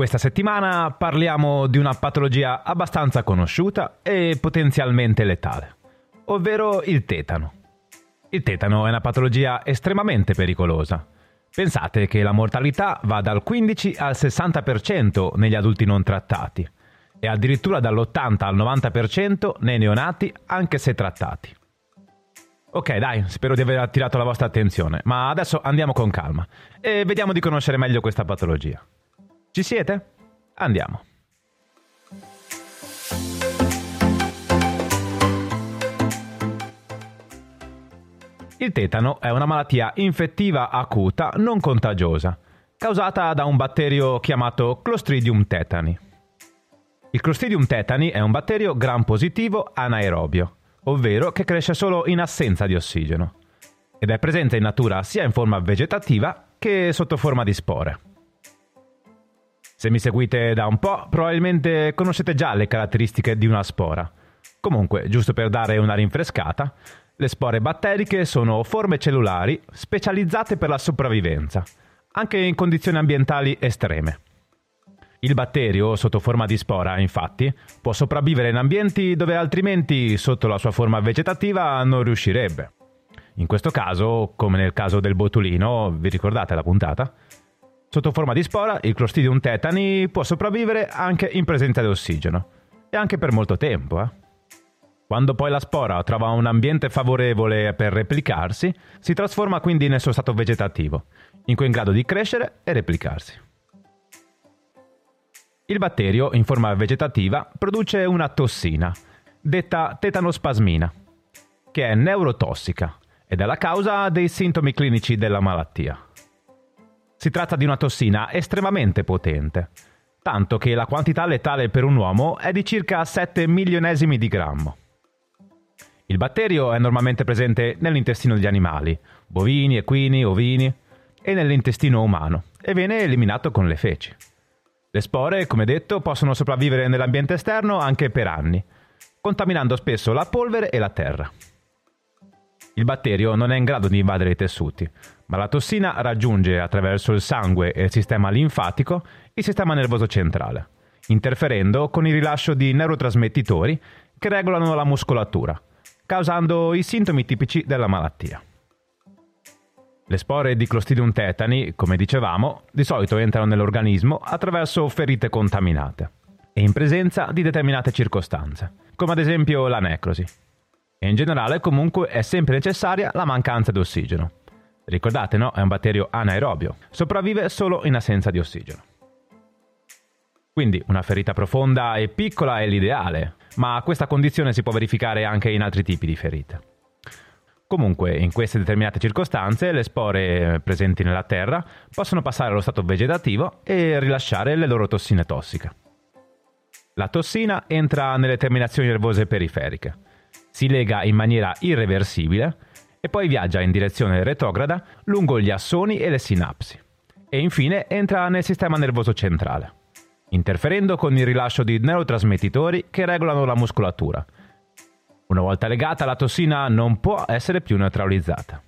Questa settimana parliamo di una patologia abbastanza conosciuta e potenzialmente letale, ovvero il tetano. Il tetano è una patologia estremamente pericolosa. Pensate che la mortalità va dal 15 al 60% negli adulti non trattati e addirittura dall'80 al 90% nei neonati anche se trattati. Ok, dai, spero di aver attirato la vostra attenzione, ma adesso andiamo con calma e vediamo di conoscere meglio questa patologia. Ci siete? Andiamo. Il tetano è una malattia infettiva acuta non contagiosa, causata da un batterio chiamato Clostridium tetani. Il Clostridium tetani è un batterio gram positivo anaerobio, ovvero che cresce solo in assenza di ossigeno, ed è presente in natura sia in forma vegetativa che sotto forma di spore. Se mi seguite da un po', probabilmente conoscete già le caratteristiche di una spora. Comunque, giusto per dare una rinfrescata, le spore batteriche sono forme cellulari specializzate per la sopravvivenza, anche in condizioni ambientali estreme. Il batterio, sotto forma di spora, infatti, può sopravvivere in ambienti dove altrimenti, sotto la sua forma vegetativa, non riuscirebbe. In questo caso, come nel caso del botulino, vi ricordate la puntata? Sotto forma di spora, il Clostridium tetani può sopravvivere anche in presenza di ossigeno, e anche per molto tempo. Eh? Quando poi la spora trova un ambiente favorevole per replicarsi, si trasforma quindi nel suo stato vegetativo, in cui è in grado di crescere e replicarsi. Il batterio, in forma vegetativa, produce una tossina, detta tetanospasmina, che è neurotossica ed è la causa dei sintomi clinici della malattia. Si tratta di una tossina estremamente potente, tanto che la quantità letale per un uomo è di circa 7 milionesimi di grammo. Il batterio è normalmente presente nell'intestino degli animali, bovini, equini, ovini, e nell'intestino umano, e viene eliminato con le feci. Le spore, come detto, possono sopravvivere nell'ambiente esterno anche per anni, contaminando spesso la polvere e la terra. Il batterio non è in grado di invadere i tessuti, ma la tossina raggiunge attraverso il sangue e il sistema linfatico il sistema nervoso centrale, interferendo con il rilascio di neurotrasmettitori che regolano la muscolatura, causando i sintomi tipici della malattia. Le spore di Clostridium tetani, come dicevamo, di solito entrano nell'organismo attraverso ferite contaminate e in presenza di determinate circostanze, come ad esempio la necrosi. E in generale comunque è sempre necessaria la mancanza di ossigeno, Ricordate, no? È un batterio anaerobio. Sopravvive solo in assenza di ossigeno. Quindi una ferita profonda e piccola è l'ideale, ma questa condizione si può verificare anche in altri tipi di ferite. Comunque, in queste determinate circostanze, le spore presenti nella terra possono passare allo stato vegetativo e rilasciare le loro tossine tossiche. La tossina entra nelle terminazioni nervose periferiche, si lega in maniera irreversibile e poi viaggia in direzione retrograda lungo gli assoni e le sinapsi. E infine entra nel sistema nervoso centrale, interferendo con il rilascio di neurotrasmettitori che regolano la muscolatura. Una volta legata, la tossina non può essere più neutralizzata.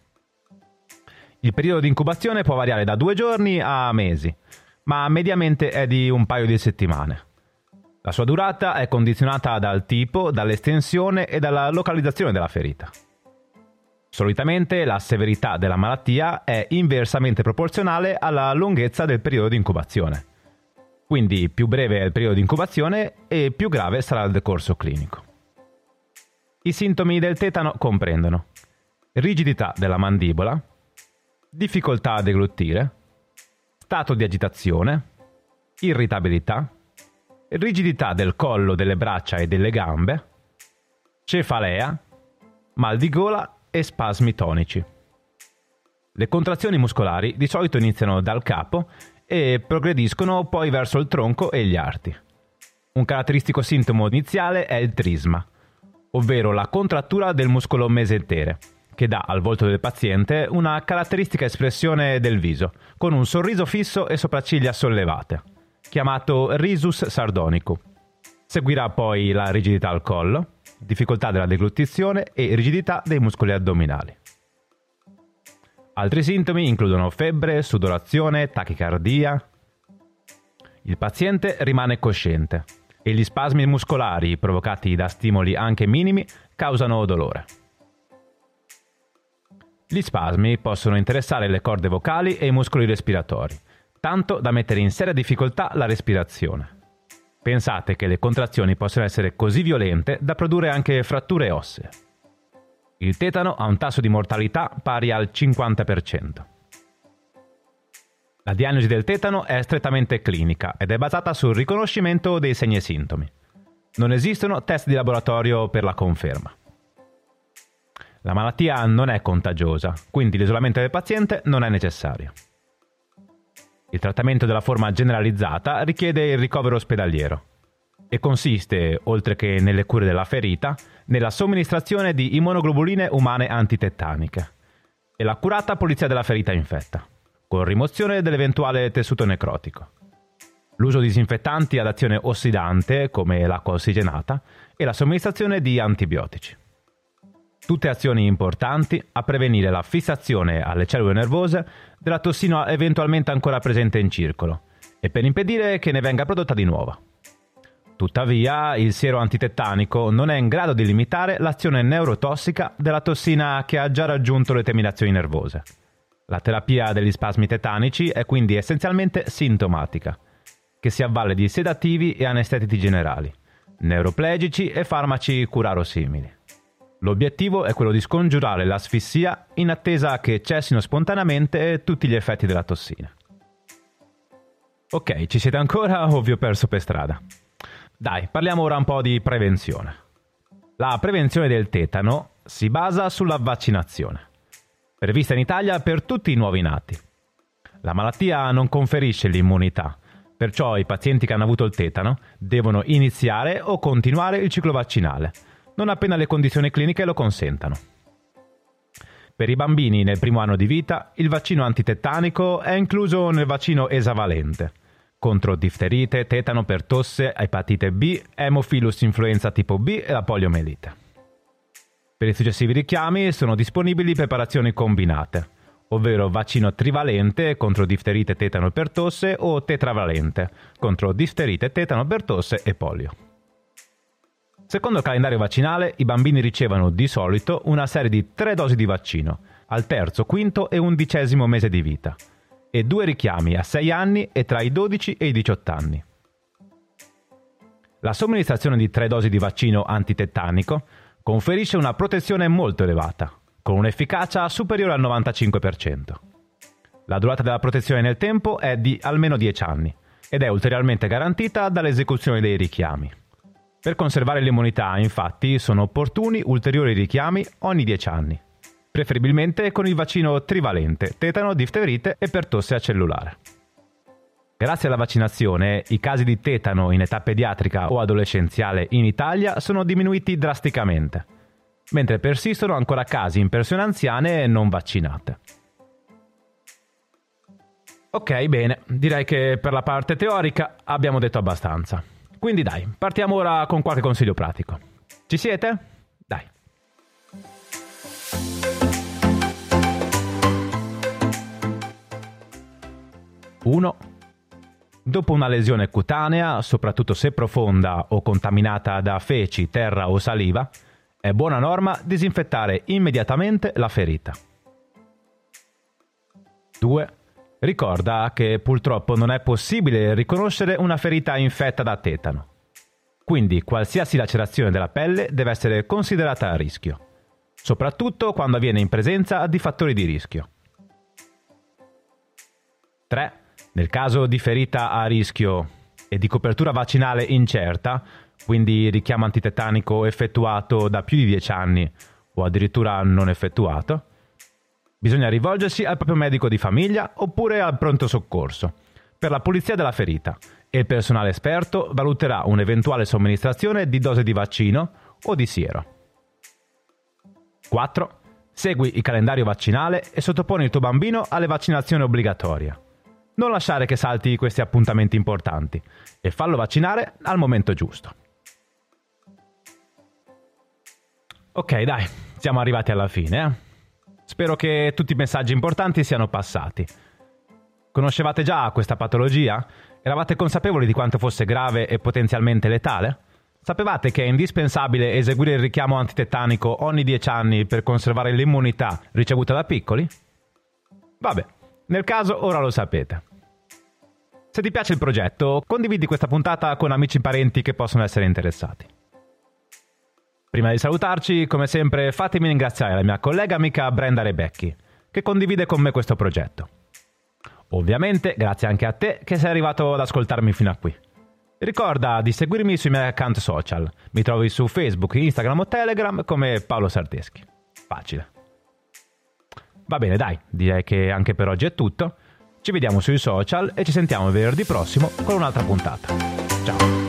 Il periodo di incubazione può variare da due giorni a mesi, ma mediamente è di un paio di settimane. La sua durata è condizionata dal tipo, dall'estensione e dalla localizzazione della ferita. Solitamente la severità della malattia è inversamente proporzionale alla lunghezza del periodo di incubazione. Quindi più breve è il periodo di incubazione e più grave sarà il decorso clinico. I sintomi del tetano comprendono rigidità della mandibola, difficoltà a deglutire, stato di agitazione, irritabilità, rigidità del collo, delle braccia e delle gambe, cefalea, mal di gola e spasmi tonici. Le contrazioni muscolari di solito iniziano dal capo e progrediscono poi verso il tronco e gli arti. Un caratteristico sintomo iniziale è il trisma, ovvero la contrattura del muscolo mesentere, che dà al volto del paziente una caratteristica espressione del viso, con un sorriso fisso e sopracciglia sollevate, chiamato risus sardonicum. Seguirà poi la rigidità al collo, difficoltà della deglutizione e rigidità dei muscoli addominali. Altri sintomi includono febbre, sudorazione, tachicardia. Il paziente rimane cosciente e gli spasmi muscolari provocati da stimoli anche minimi causano dolore. Gli spasmi possono interessare le corde vocali e i muscoli respiratori, tanto da mettere in seria difficoltà la respirazione. Pensate che le contrazioni possono essere così violente da produrre anche fratture ossee. Il tetano ha un tasso di mortalità pari al 50%. La diagnosi del tetano è strettamente clinica ed è basata sul riconoscimento dei segni e sintomi. Non esistono test di laboratorio per la conferma. La malattia non è contagiosa, quindi l'isolamento del paziente non è necessario. Il trattamento della forma generalizzata richiede il ricovero ospedaliero e consiste, oltre che nelle cure della ferita, nella somministrazione di immunoglobuline umane antitettaniche e l'accurata pulizia della ferita infetta, con rimozione dell'eventuale tessuto necrotico. L'uso di disinfettanti ad azione ossidante, come l'acqua ossigenata, e la somministrazione di antibiotici. Tutte azioni importanti a prevenire la fissazione alle cellule nervose della tossina eventualmente ancora presente in circolo e per impedire che ne venga prodotta di nuova. Tuttavia, il siero antitettanico non è in grado di limitare l'azione neurotossica della tossina che ha già raggiunto le terminazioni nervose. La terapia degli spasmi tetanici è quindi essenzialmente sintomatica, che si avvale di sedativi e anestetici generali, neuroplegici e farmaci curarosimili. L'obiettivo è quello di scongiurare l'asfissia in attesa che cessino spontaneamente tutti gli effetti della tossina. Ok, ci siete ancora o vi ho perso per strada? Dai, parliamo ora un po' di prevenzione. La prevenzione del tetano si basa sulla vaccinazione, prevista in Italia per tutti i nuovi nati. La malattia non conferisce l'immunità, perciò i pazienti che hanno avuto il tetano devono iniziare o continuare il ciclo vaccinale, non appena le condizioni cliniche lo consentano. Per i bambini nel primo anno di vita, il vaccino antitettanico è incluso nel vaccino esavalente contro difterite, tetano per tosse, epatite B, Haemophilus influenza tipo B e la poliomelite. Per i successivi richiami sono disponibili preparazioni combinate, ovvero vaccino trivalente contro difterite, tetano per tosse o tetravalente contro difterite, tetano per tosse e polio. Secondo il calendario vaccinale, i bambini ricevono di solito una serie di tre dosi di vaccino, al terzo, quinto e undicesimo mese di vita, e due richiami a 6 anni e tra i 12 e i 18 anni. La somministrazione di tre dosi di vaccino antitettanico conferisce una protezione molto elevata, con un'efficacia superiore al 95%. La durata della protezione nel tempo è di almeno 10 anni ed è ulteriormente garantita dall'esecuzione dei richiami. Per conservare l'immunità, infatti, sono opportuni ulteriori richiami ogni 10 anni preferibilmente con il vaccino trivalente, tetano, difterite e pertosse acellulare. Grazie alla vaccinazione, i casi di tetano in età pediatrica o adolescenziale in Italia sono diminuiti drasticamente, mentre persistono ancora casi in persone anziane non vaccinate. Ok, bene, direi che per la parte teorica abbiamo detto abbastanza. Quindi dai, partiamo ora con qualche consiglio pratico. Ci siete? Dai. 1. Dopo una lesione cutanea, soprattutto se profonda o contaminata da feci, terra o saliva, è buona norma disinfettare immediatamente la ferita. 2. Ricorda che purtroppo non è possibile riconoscere una ferita infetta da tetano. Quindi qualsiasi lacerazione della pelle deve essere considerata a rischio, soprattutto quando avviene in presenza di fattori di rischio. 3. Nel caso di ferita a rischio e di copertura vaccinale incerta, quindi richiamo antitettanico effettuato da più di 10 anni o addirittura non effettuato, bisogna rivolgersi al proprio medico di famiglia oppure al pronto soccorso per la pulizia della ferita e il personale esperto valuterà un'eventuale somministrazione di dose di vaccino o di siero. 4. Segui il calendario vaccinale e sottoponi il tuo bambino alle vaccinazioni obbligatorie. Non lasciare che salti questi appuntamenti importanti e fallo vaccinare al momento giusto. Ok, dai, siamo arrivati alla fine. Eh? Spero che tutti i messaggi importanti siano passati. Conoscevate già questa patologia? Eravate consapevoli di quanto fosse grave e potenzialmente letale? Sapevate che è indispensabile eseguire il richiamo antitettanico ogni 10 anni per conservare l'immunità ricevuta da piccoli? Vabbè, nel caso ora lo sapete. Se ti piace il progetto, condividi questa puntata con amici e parenti che possono essere interessati. Prima di salutarci, come sempre, fatemi ringraziare la mia collega amica Brenda Rebecchi, che condivide con me questo progetto. Ovviamente, grazie anche a te che sei arrivato ad ascoltarmi fino a qui. Ricorda di seguirmi sui miei account social. Mi trovi su Facebook, Instagram o Telegram come Paolo Sarteschi. Facile. Va bene, dai, direi che anche per oggi è tutto. Ci vediamo sui social e ci sentiamo venerdì prossimo con un'altra puntata. Ciao!